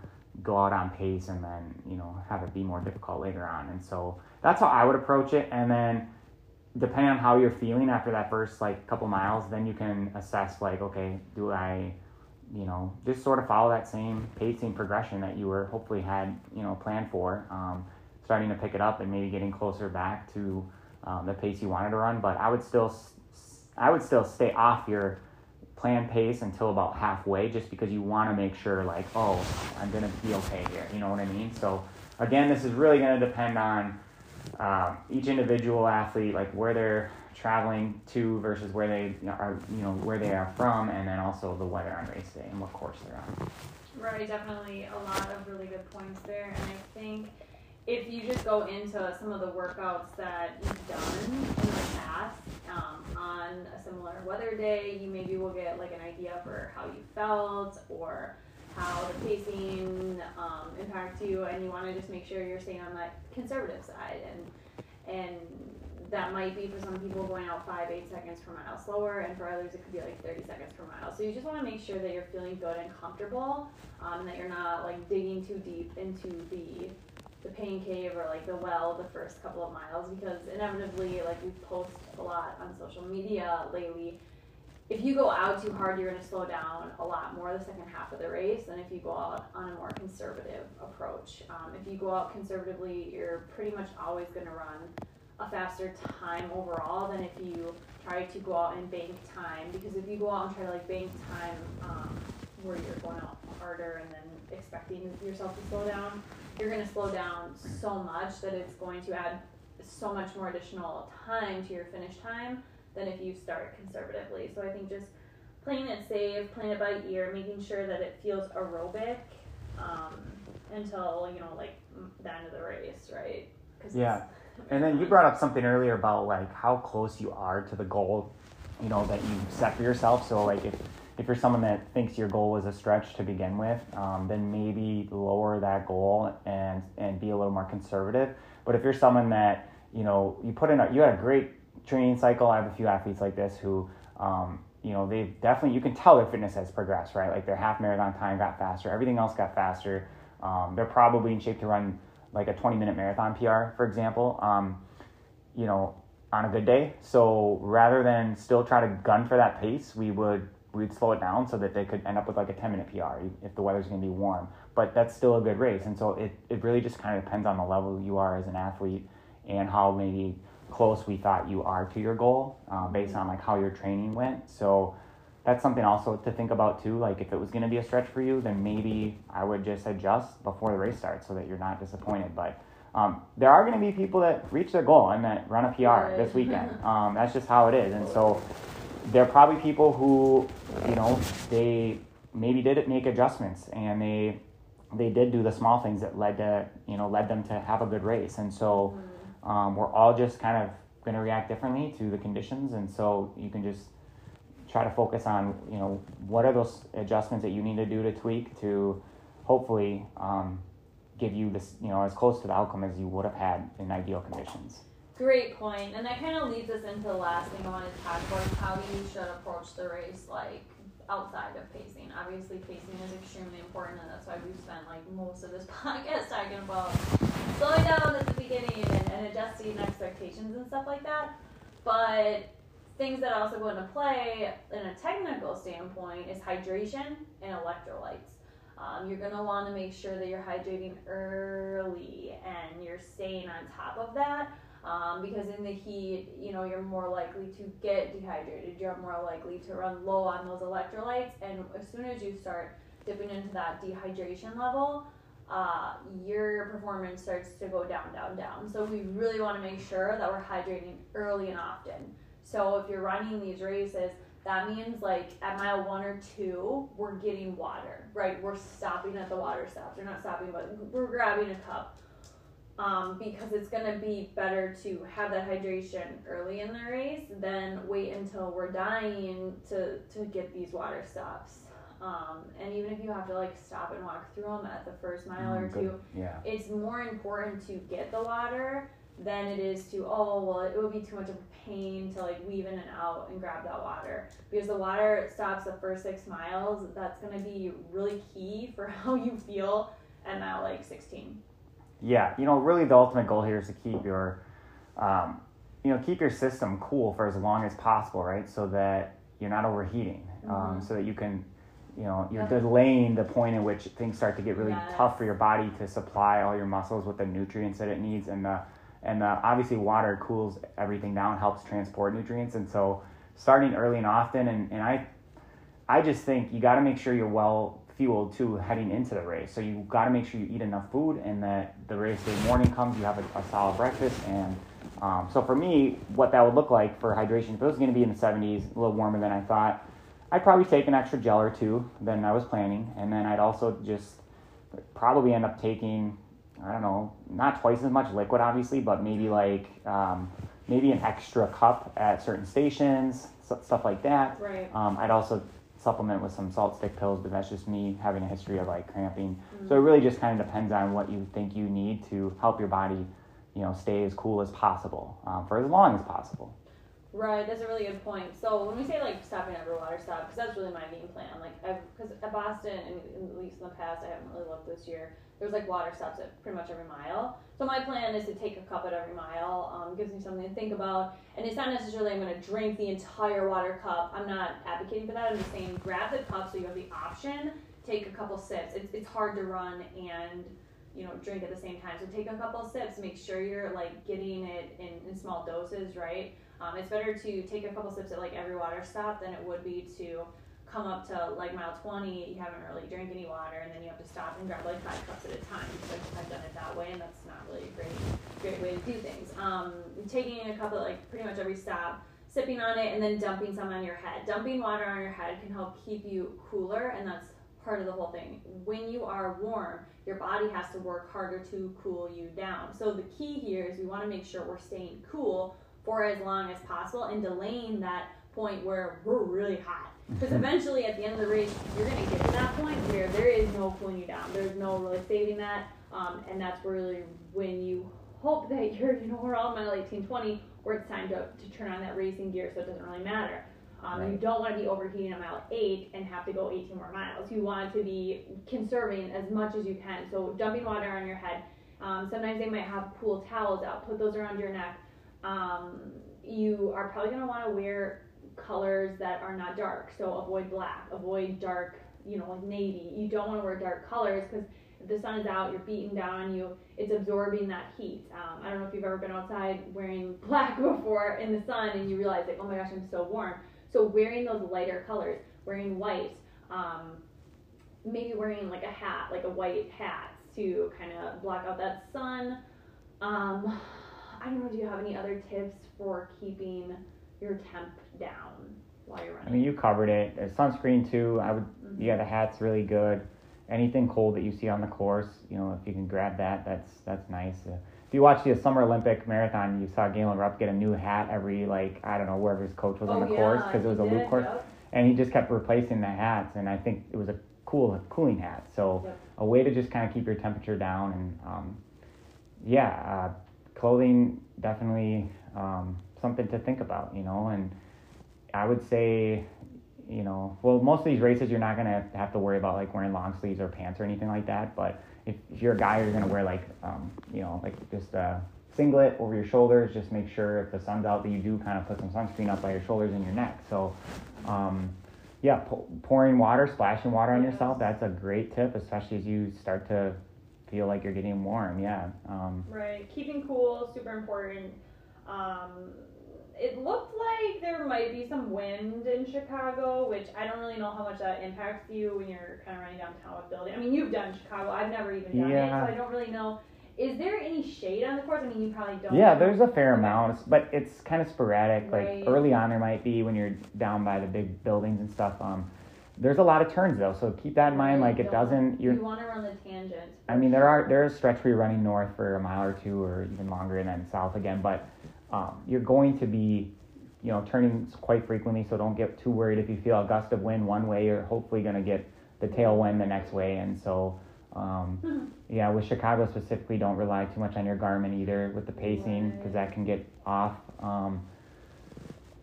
go out on pace and then you know have it be more difficult later on. And so that's how I would approach it. And then depending on how you're feeling after that first like couple miles, then you can assess like, okay, do I, you know, just sort of follow that same pacing progression that you were hopefully had, you know, planned for, um, starting to pick it up and maybe getting closer back to um, the pace you wanted to run. But I would still, I would still stay off your plan pace until about halfway, just because you want to make sure like, oh, I'm gonna be okay here. You know what I mean? So again, this is really gonna depend on um, each individual athlete, like where they're traveling to versus where they are, you know, where they are from, and then also the weather on race day and what course they're on. Right, definitely a lot of really good points there, and I think if you just go into some of the workouts that you've done in the past um, on a similar weather day, you maybe will get like an idea for how you felt or how the pacing um, impacts you, and you want to just make sure you're staying on that conservative side. And and that might be for some people going out five, eight seconds per mile slower, and for others it could be like 30 seconds per mile. So you just want to make sure that you're feeling good and comfortable, um, and that you're not like digging too deep into the the pain cave or like the well the first couple of miles because inevitably like we post a lot on social media lately if you go out too hard, you're going to slow down a lot more the second half of the race than if you go out on a more conservative approach. Um, if you go out conservatively, you're pretty much always going to run a faster time overall than if you try to go out and bank time. Because if you go out and try to like bank time um, where you're going out harder and then expecting yourself to slow down, you're going to slow down so much that it's going to add so much more additional time to your finish time than if you start conservatively. So I think just playing it safe, playing it by ear, making sure that it feels aerobic um, until you know like the end of the race, right? yeah. And then you brought up something earlier about like how close you are to the goal, you know, that you set for yourself. So like if if you're someone that thinks your goal was a stretch to begin with, um, then maybe lower that goal and and be a little more conservative. But if you're someone that you know you put in a, you had a great training cycle. I have a few athletes like this who, um, you know, they definitely you can tell their fitness has progressed, right? Like their half marathon time got faster, everything else got faster. Um, they're probably in shape to run like a 20 minute marathon PR, for example. Um, you know, on a good day. So rather than still try to gun for that pace, we would we'd slow it down so that they could end up with like a 10 minute PR if the weather's going to be warm. But that's still a good race. And so it, it really just kind of depends on the level you are as an athlete and how maybe close we thought you are to your goal uh, based on like how your training went. So that's something also to think about too. Like if it was going to be a stretch for you, then maybe I would just adjust before the race starts so that you're not disappointed. But um, there are going to be people that reach their goal and that run a PR this weekend. Um, that's just how it is. And so there are probably people who, you know, they maybe did it make adjustments and they they did do the small things that led to you know led them to have a good race. And so. Mm-hmm um, we're all just kind of going to react differently to the conditions, and so you can just try to focus on you know what are those adjustments that you need to do to tweak to hopefully um, give you this you know as close to the outcome as you would have had in ideal conditions. Great point, and that kind of leads us into the last thing I wanted to talk about: how you should approach the race, like outside of pacing. Obviously, pacing is extremely important, and that's why we've spent like most of this podcast talking about slowing down at the beginning and, and adjusting expectations and stuff like that. But things that also go into play in a technical standpoint is hydration and electrolytes. Um, you're going to want to make sure that you're hydrating early and you're staying on top of that Um, because in the heat, you know, you're more likely to get dehydrated. You're more likely to run low on those electrolytes, and as soon as you start dipping into that dehydration level, uh, your performance starts to go down, down, down. So we really want to make sure that we're hydrating early and often. So if you're running these races, that means like at mile one or two, we're getting water, right? We're stopping at the water stops. We're not stopping, but we're grabbing a cup. Um, because it's gonna be better to have that hydration early in the race than wait until we're dying to, to get these water stops. Um, and even if you have to like stop and walk through them at the first mile Mm, or good. two, Yeah. it's more important to get the water than it is to oh well it would be too much of a pain to like weave in and out and grab that water because the water stops the first six miles that's going to be really key for how you feel at mile like 16 Yeah, you know, really the ultimate goal here is to keep your, um, you know, keep your system cool for as long as possible, right? So that you're not overheating, um, Mhm. so that you can, you know, you're Yep. delaying the point at which things start to get really Yes. tough for your body to supply all your muscles with the nutrients that it needs, and the, and the, obviously water cools everything down, helps transport nutrients, and so starting early and often, and, and I, I just think you got to make sure you're well fueled too heading into the race. So you got to make sure you eat enough food, and that the race day morning comes, you have a, a solid breakfast. And um, so for me, what that would look like for hydration, if it was going to be in the 70s, a little warmer than I thought, I'd probably take an extra gel or two than I was planning, and then I'd also just probably end up taking, I don't know, not twice as much liquid, obviously, but maybe like um, maybe an extra cup at certain stations, stuff like that. right Um, I'd also supplement with some salt stick pills, but that's just me having a history of like cramping. So it really just kind of depends on what you think you need to help your body, you know, stay as cool as possible um, for as long as possible. Right, that's a really good point. So when we say like stopping at every water stop, because that's really my game plan. Like, because at Boston, and and at least in the past, I haven't really looked this year. There's like water stops at pretty much every mile. So my plan is to take a cup at every mile. Um, gives me something to think about, and it's not necessarily I'm going to drink the entire water cup. I'm not advocating for that. I'm just saying grab the cup so you have the option. Take a couple sips. It's it's hard to run and you know drink at the same time. So take a couple sips. Make sure you're like getting it in, in small doses, right? Um, it's better to take a couple sips at like every water stop than it would be to come up to like mile 20, you haven't really drank any water, and then you have to stop and grab like five cups at a time. Because I've, done it that way, and that's not really a great, great way to do things. Um, taking a cup at like pretty much every stop, sipping on it, and then dumping some on your head. Dumping water on your head can help keep you cooler, and that's part of the whole thing. When you are warm, your body has to work harder to cool you down. So the key here is we want to make sure we're staying cool for as long as possible and delaying that point where we're really hot. Because eventually, at the end of the race, you're going to get to that point where there is no cooling you down. There's no really saving that, um, and that's really when you hope that you're, you know, we're all mile 18, 20, where it's time to, to turn on that racing gear, so it doesn't really matter. Um, You don't want to be overheating at mile eight and have to go 18 more miles. You want to be conserving as much as you can. So dumping water on your head. Um, sometimes they might have cool towels out. Put those around your neck. Um, you are probably going to want to wear colors that are not dark. So avoid black. Avoid dark. You know, like navy. You don't want to wear dark colors because if the sun is out, you're beating down on you. It's absorbing that heat. Um, I don't know if you've ever been outside wearing black before in the sun and you realize like, oh my gosh, I'm so warm. So wearing those lighter colors, wearing white, um, maybe wearing like a hat, like a white hat to kind of block out that sun. Um, I don't know. Do you have any other tips for keeping your temp down while you're running? I mean, you covered it. Uh, Sunscreen too. I would. Mhm. Yeah, the hat's really good. Anything cold that you see on the course, you know, if you can grab that, that's that's nice. Uh, if you watch the Summer Olympic Marathon, you saw Galen Rupp get a new hat every like I don't know wherever his coach was on the oh, course because it was a loop course, yep. and he just kept replacing the hats, and I think it was a cool cooling hat. So Yep. a way to just kind of keep your temperature down, and um, yeah, uh, clothing definitely um, something to think about, you know, and I would say you know, well, most of these races you're not gonna have to worry about like wearing long sleeves or pants or anything like that. But if, if you're a guy, you're gonna wear like, um, you know, like just a singlet over your shoulders. Just make sure if the sun's out that you do kind of put some sunscreen up by your shoulders and your neck. So, um, yeah, pou- pouring water, splashing water on yourself. That's a great tip, especially as you start to feel like you're getting warm. Yeah. Um, Right. Keeping cool, super important. Um, it looked like there might be some wind in Chicago, which I don't really know how much that impacts you when you're kind of running downtown with building. I mean, you've done Chicago. I've never even done Yeah. it, so I don't really know. Is there any shade on the course? I mean, you probably don't. Yeah, there's a fair amount, but it's kind of sporadic. Like early on, there might be when you're down by the big buildings and stuff. Um, there's a lot of turns though, so keep that in mind. Like it doesn't. You're. You want to run the tangent. I mean, there are there is stretch where you're running north for a mile or two, or even longer, and then south again. But um, you're going to be, you know, turning quite frequently. So don't get too worried if you feel a gust of wind one way. You're hopefully going to get the tailwind the next way, and so. Um, yeah, with Chicago specifically, don't rely too much on your Garmin either with the pacing because that can get off. Um,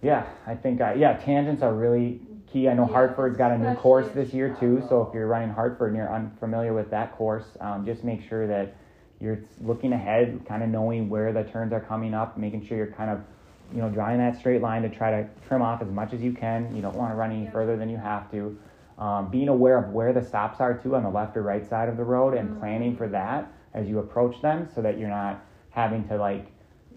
yeah, I think uh, yeah, tangents are really key. I know Yeah, Hartford's got a new course this year too, so if you're running Hartford and you're unfamiliar with that course, um, just make sure that you're looking ahead, kind of knowing where the turns are coming up, making sure you're kind of you know drawing that straight line to try to trim off as much as you can. You don't want to run any Yeah. further than you have to. Um, being aware of where the stops are too on the left or right side of the road and planning for that as you approach them so that you're not having to like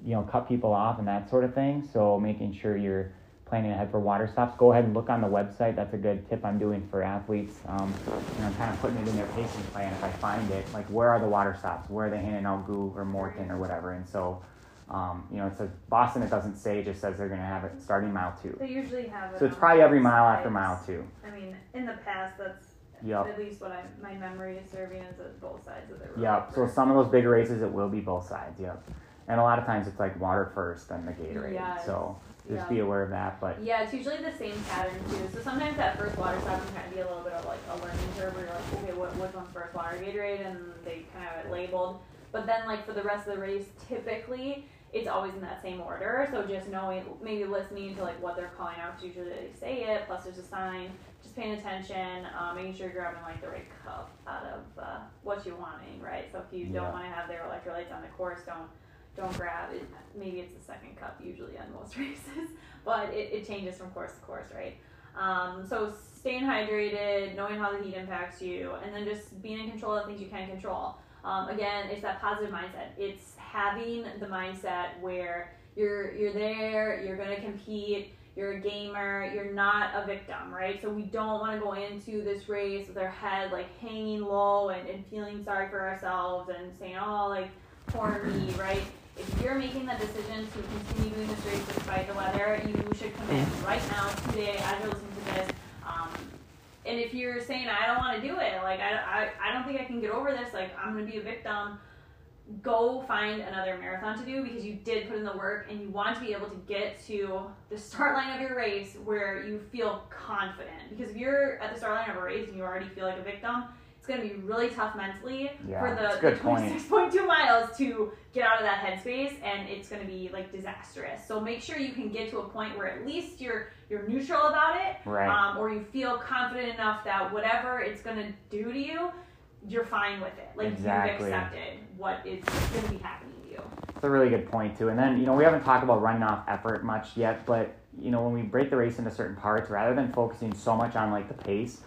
you know cut people off and that sort of thing so making sure you're planning ahead for water stops go ahead and look on the website that's a good tip i'm doing for athletes um, you know kind of putting it in their pacing plan if i find it like where are the water stops where are they handing out goo or Maurten or whatever and so um, you know it says boston it doesn't say it just says they're going to have it starting mile two They usually have it. so it's probably every mile after mile two I mean, in the past, that's Yep. at least what I my memory is serving is at both sides of the road. Yep. So some of those big races, it will be both sides. Yep. And a lot of times it's like water first, then the Gatorade. Yes. So just Yeah. be aware of that. But Yeah, it's usually the same pattern too. So sometimes that first water stop can kind of be a little bit of like a learning curve where you're like, okay, what which one's first water Gatorade, and they kind of have it labeled. But then like for the rest of the race, typically it's always in that same order. So just knowing, maybe listening to like what they're calling out, usually they say it. Plus there's a sign. Just paying attention, um, making sure you're grabbing like the right cup out of uh, what you're wanting, right? So if you Yeah. don't want to have their electrolytes on the course, don't don't grab it. Maybe it's the second cup usually on most races, but it, it changes from course to course, right? Um, so staying hydrated, knowing how the heat impacts you, and then just being in control of things you can control. Um, again, it's that positive mindset. It's having the mindset where you're you're there, you're gonna compete, you're a gamer, you're not a victim, right? So we don't want to go into this race with our head like hanging low and, and feeling sorry for ourselves and saying, oh, like poor me, right? If you're making the decision to continue doing this race despite the weather, you should commit right now, today, as you're listening to this. Um, and if you're saying, I don't want to do it, like, I, I, I don't think I can get over this, like, I'm going to be a victim, go find another marathon to do because you did put in the work and you want to be able to get to the start line of your race where you feel confident. Because if you're at the start line of a race and you already feel like a victim, it's going to be really tough mentally Yeah, for the, a good the point. 26.2 miles to get out of that headspace and it's going to be like disastrous. So make sure you can get to a point where at least you're you're neutral about it right. um, or you feel confident enough that whatever it's going to do to you, you're fine with it. Like Exactly. you've accepted what is going to be happening to you. It's a really good point too. And then you know we haven't talked about running off effort much yet, but you know when we break the race into certain parts, rather than focusing so much on like the pace,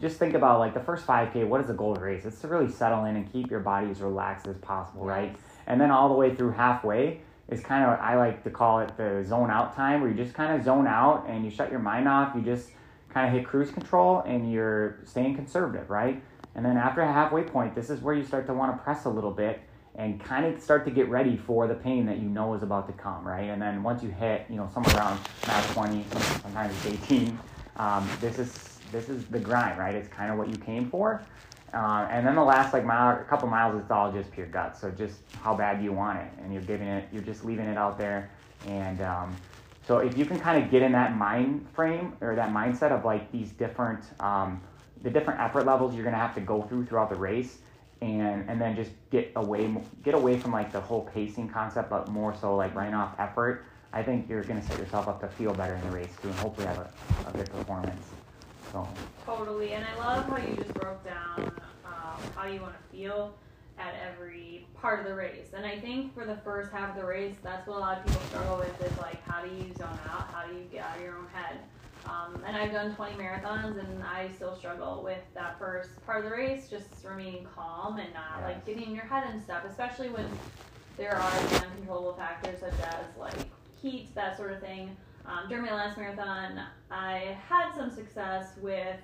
just think about like the first 5K. What is the goal of the race? It's to really settle in and keep your body as relaxed as possible, right? And then all the way through halfway is kind of I like to call it the zone out time, where you just kind of zone out and you shut your mind off. You just kind of hit cruise control and you're staying conservative, right? And then after a halfway point, this is where you start to want to press a little bit and kind of start to get ready for the pain that you know is about to come, right? And then once you hit, you know, somewhere around mile 20, sometimes 18, um, this is this is the grind, right? It's kind of what you came for. Uh, and then the last like mile, a couple miles, it's all just pure guts. So just how bad you want it, and you're giving it, you're just leaving it out there. And um, so if you can kind of get in that mind frame or that mindset of like these different, um, the different effort levels you're gonna have to go through throughout the race, and and then just get away, get away from like the whole pacing concept, but more so like running off effort. I think you're gonna set yourself up to feel better in the race too, and hopefully have a, a good performance. So. Totally, and I love how you just broke down um, how you want to feel at every part of the race. And I think for the first half of the race, that's what a lot of people struggle with is like, how do you zone out? How do you get out of your own head? Um, and I've done 20 marathons, and I still struggle with that first part of the race, just remaining calm and not like getting in your head and stuff, especially when there are uncontrollable factors such as like heat, that sort of thing. Um, during my last marathon, I had some success with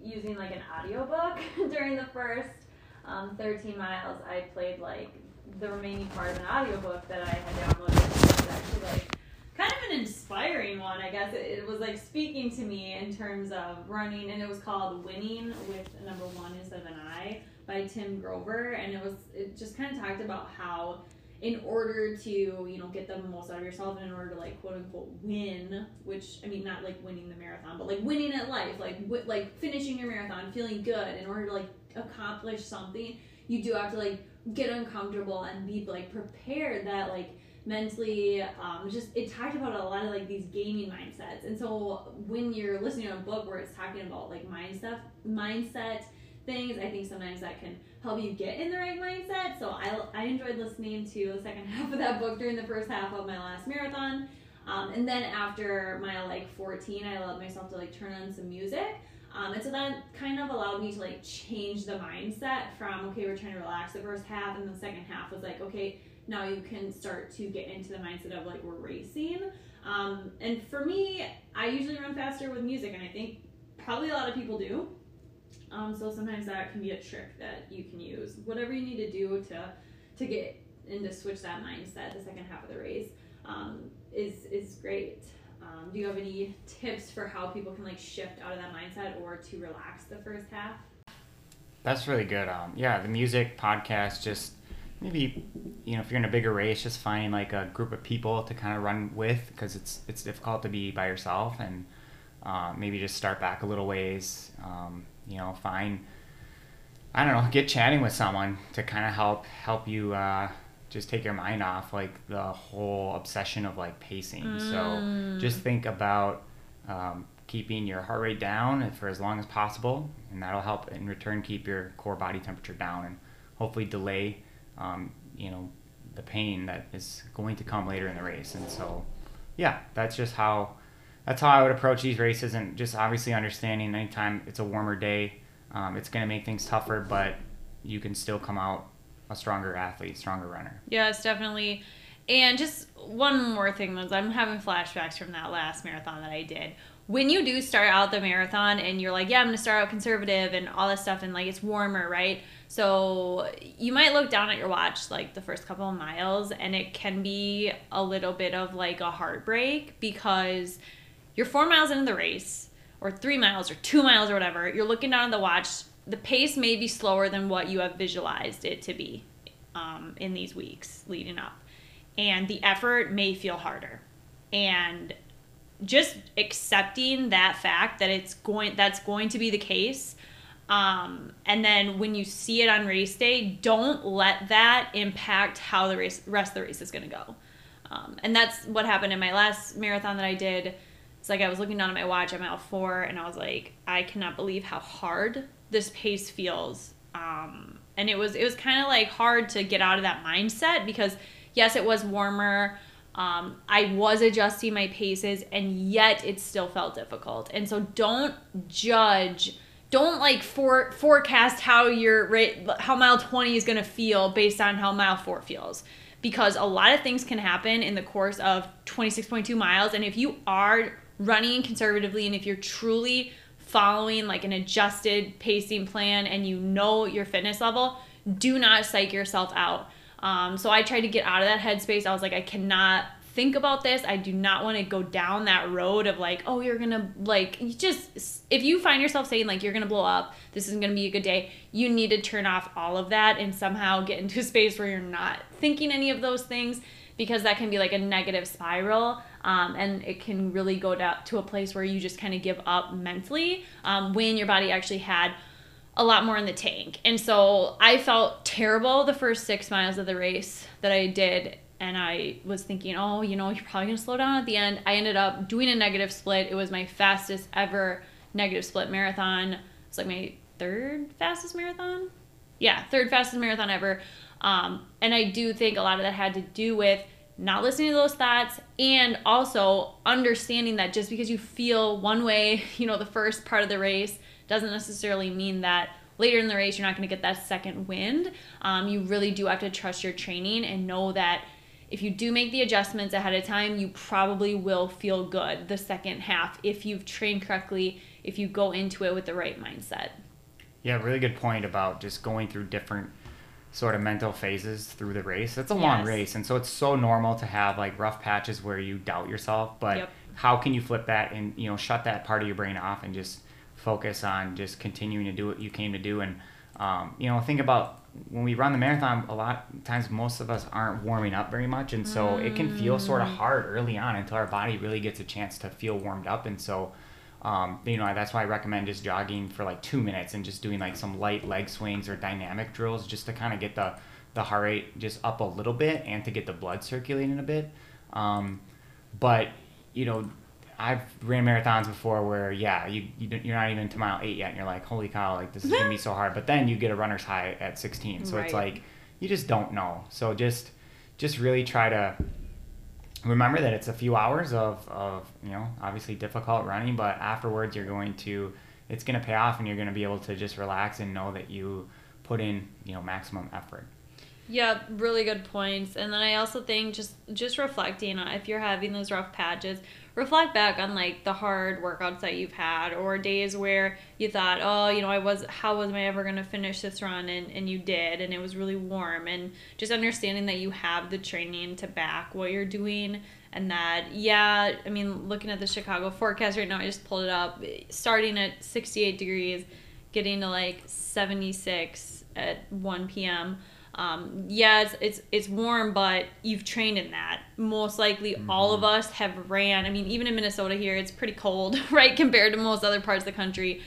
using like an audiobook during the first um, 13 miles. I played like the remaining part of an audiobook that I had downloaded. It was actually like kind of an inspiring one, I guess. It, it was like speaking to me in terms of running, and it was called Winning with number one instead of an I by Tim Grover, and it was it just kind of talked about how in order to you know get the most out of yourself and in order to like quote unquote win which i mean not like winning the marathon but like winning at life like w- like finishing your marathon feeling good in order to like accomplish something you do have to like get uncomfortable and be like prepared that like mentally um just it talked about a lot of like these gaming mindsets and so when you're listening to a book where it's talking about like mindset mindset things i think sometimes that can help you get in the right mindset. So i, I enjoyed listening to the second half of that book during the first half of my last marathon. Um, and then after mile like 14 i allowed myself to like turn on some music. Um, and so that kind of allowed me to like change the mindset from okay we're trying to relax the first half and the second half was like okay now you can start to get into the mindset of like we're racing. Um, and for me i usually run faster with music and i think probably a lot of people do um, so sometimes that can be a trick that you can use whatever you need to do to to get and to switch that mindset the second half of the race um, is is great um, do you have any tips for how people can like shift out of that mindset or to relax the first half That's really good. Um, yeah, the music podcast, just maybe you know if you're in a bigger race, just finding like a group of people to kind of run with because it's it's difficult to be by yourself and uh, maybe just start back a little ways. Um, you know, find I don't know, get chatting with someone to kind of help help you uh, just take your mind off like the whole obsession of like pacing. So just think about um, keeping your heart rate down for as long as possible, and that'll help in return keep your core body temperature down and hopefully delay, um, you know, the pain that is going to come later in the race. And so, yeah, that's just how that's how I would approach these races, and just obviously understanding anytime it's a warmer day, um, it's going to make things tougher, but you can still come out a stronger athlete, stronger runner. Yes, definitely. And just one more thing was I'm having flashbacks from that last marathon that I did. When you do start out the marathon and you're like, yeah, I'm gonna start out conservative and all this stuff, and like it's warmer, right? So you might look down at your watch like the first couple of miles, and it can be a little bit of like a heartbreak because you're four miles into the race, or three miles, or two miles, or whatever. You're looking down at the watch. The pace may be slower than what you have visualized it to be um, in these weeks leading up, and the effort may feel harder. And just accepting that fact that it's going that's going to be the case um, and then when you see it on race day don't let that impact how the race rest of the race is going to go um, and that's what happened in my last marathon that i did like i was looking down at my watch i'm mile four and i was like i cannot believe how hard this pace feels um, and it was it was kind of like hard to get out of that mindset because yes it was warmer um, I was adjusting my paces, and yet it still felt difficult. And so, don't judge. Don't like for forecast how your rate, how mile twenty is gonna feel based on how mile four feels, because a lot of things can happen in the course of twenty six point two miles. And if you are running conservatively, and if you're truly following like an adjusted pacing plan, and you know your fitness level, do not psych yourself out um, so I tried to get out of that headspace. I was like, I cannot think about this. I do not want to go down that road of like, oh, you're gonna like you just if you find yourself saying like you're gonna blow up, this isn't gonna be a good day. You need to turn off all of that and somehow get into a space where you're not thinking any of those things because that can be like a negative spiral. Um, and it can really go down to a place where you just kind of give up mentally um, when your body actually had a lot more in the tank. And so I felt terrible the first six miles of the race that I did. And I was thinking, oh, you know, you're probably going to slow down at the end. I ended up doing a negative split. It was my fastest ever negative split marathon. It's like my third fastest marathon. Yeah, third fastest marathon ever. Um, and I do think a lot of that had to do with not listening to those thoughts and also understanding that just because you feel one way, you know, the first part of the race doesn't necessarily mean that later in the race, you're not going to get that second wind. Um, you really do have to trust your training and know that if you do make the adjustments ahead of time, you probably will feel good the second half if you've trained correctly, if you go into it with the right mindset. Yeah, really good point about just going through different sort of mental phases through the race. It's a long race, and so it's so normal to have like rough patches where you doubt yourself. But Yep. how can you flip that and you know shut that part of your brain off and just focus on just continuing to do what you came to do? And um, you know, think about when we run the marathon. A lot of times, most of us aren't warming up very much, and so it can feel sort of hard early on until our body really gets a chance to feel warmed up. And so um, you know that's why I recommend just jogging for like two minutes and just doing like some light leg swings or dynamic drills just to kind of get the the heart rate just up a little bit and to get the blood circulating a bit. Um, but you know, I've ran marathons before where yeah, you, you, you're not even to mile eight yet, and you're like, holy cow, like this is gonna be so hard. But then you get a runner's high at 16, so it's like you just don't know. So just just really try to remember that it's a few hours of, of you know obviously difficult running but afterwards you're going to it's going to pay off and you're going to be able to just relax and know that you put in you know maximum effort Yeah, really good points. And then I also think just just reflecting if you're having those rough patches, reflect back on like the hard workouts that you've had or days where you thought, oh, you know, I was how was I ever gonna finish this run? And, and you did and it was really warm. And just understanding that you have the training to back what you're doing and that yeah, I mean looking at the Chicago forecast right now, I just pulled it up, starting at sixty eight degrees, getting to like seventy six at one PM um, yeah, it's, it's it's warm, but you've trained in that. Most likely, all of us have ran. I mean, even in Minnesota here, it's pretty cold, right, compared to most other parts of the country.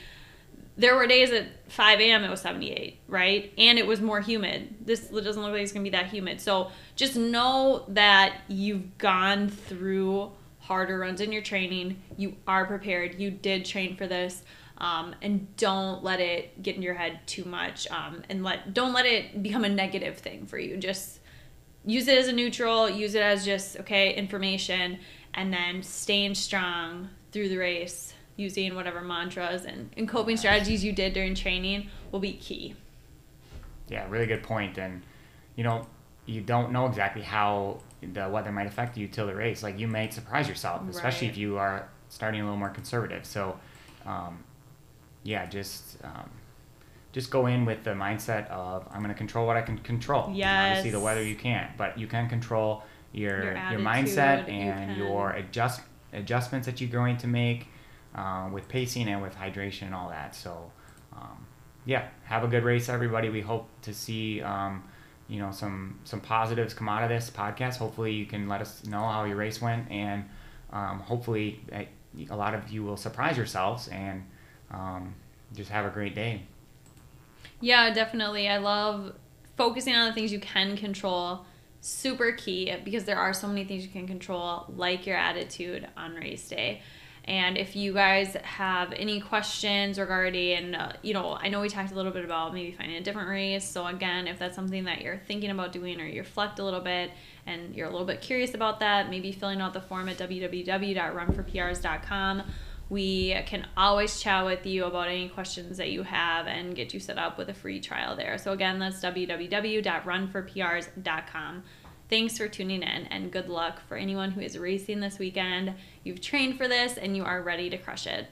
There were days at 5 a.m. it was 78, right, and it was more humid. This doesn't look like it's gonna be that humid. So just know that you've gone through harder runs in your training. You are prepared. You did train for this um, and don't let it get in your head too much um, and let don't let it become a negative thing for you. Just use it as a neutral use it as just okay information and then staying strong through the race using whatever mantras and, and coping strategies you did during training will be key. Yeah really good point and you know you don't know exactly how the weather might affect you till the race. Like you may surprise yourself especially Right. if you are starting a little more conservative. So um, yeah just um, just go in with the mindset of I'm going to control what I can control. And Obviously, the weather you can't, but you can control your Your your, mindset and can- your adjust adjustments that you're going to make uh, with pacing and with hydration and all that. So, um, yeah, have a good race, everybody. We hope to see. Um, you know some some positives come out of this podcast. Hopefully, you can let us know how your race went, and um, hopefully, a lot of you will surprise yourselves and um, just have a great day. Yeah, definitely. I love focusing on the things you can control. Super key because there are so many things you can control, like your attitude on race day. And if you guys have any questions regarding, uh, you know, I know we talked a little bit about maybe finding a different race. So, again, if that's something that you're thinking about doing or you're flecked a little bit and you're a little bit curious about that, maybe filling out the form at www.runforprs.com. We can always chat with you about any questions that you have and get you set up with a free trial there. So, again, that's www.runforprs.com. Thanks for tuning in and good luck for anyone who is racing this weekend. You've trained for this and you are ready to crush it.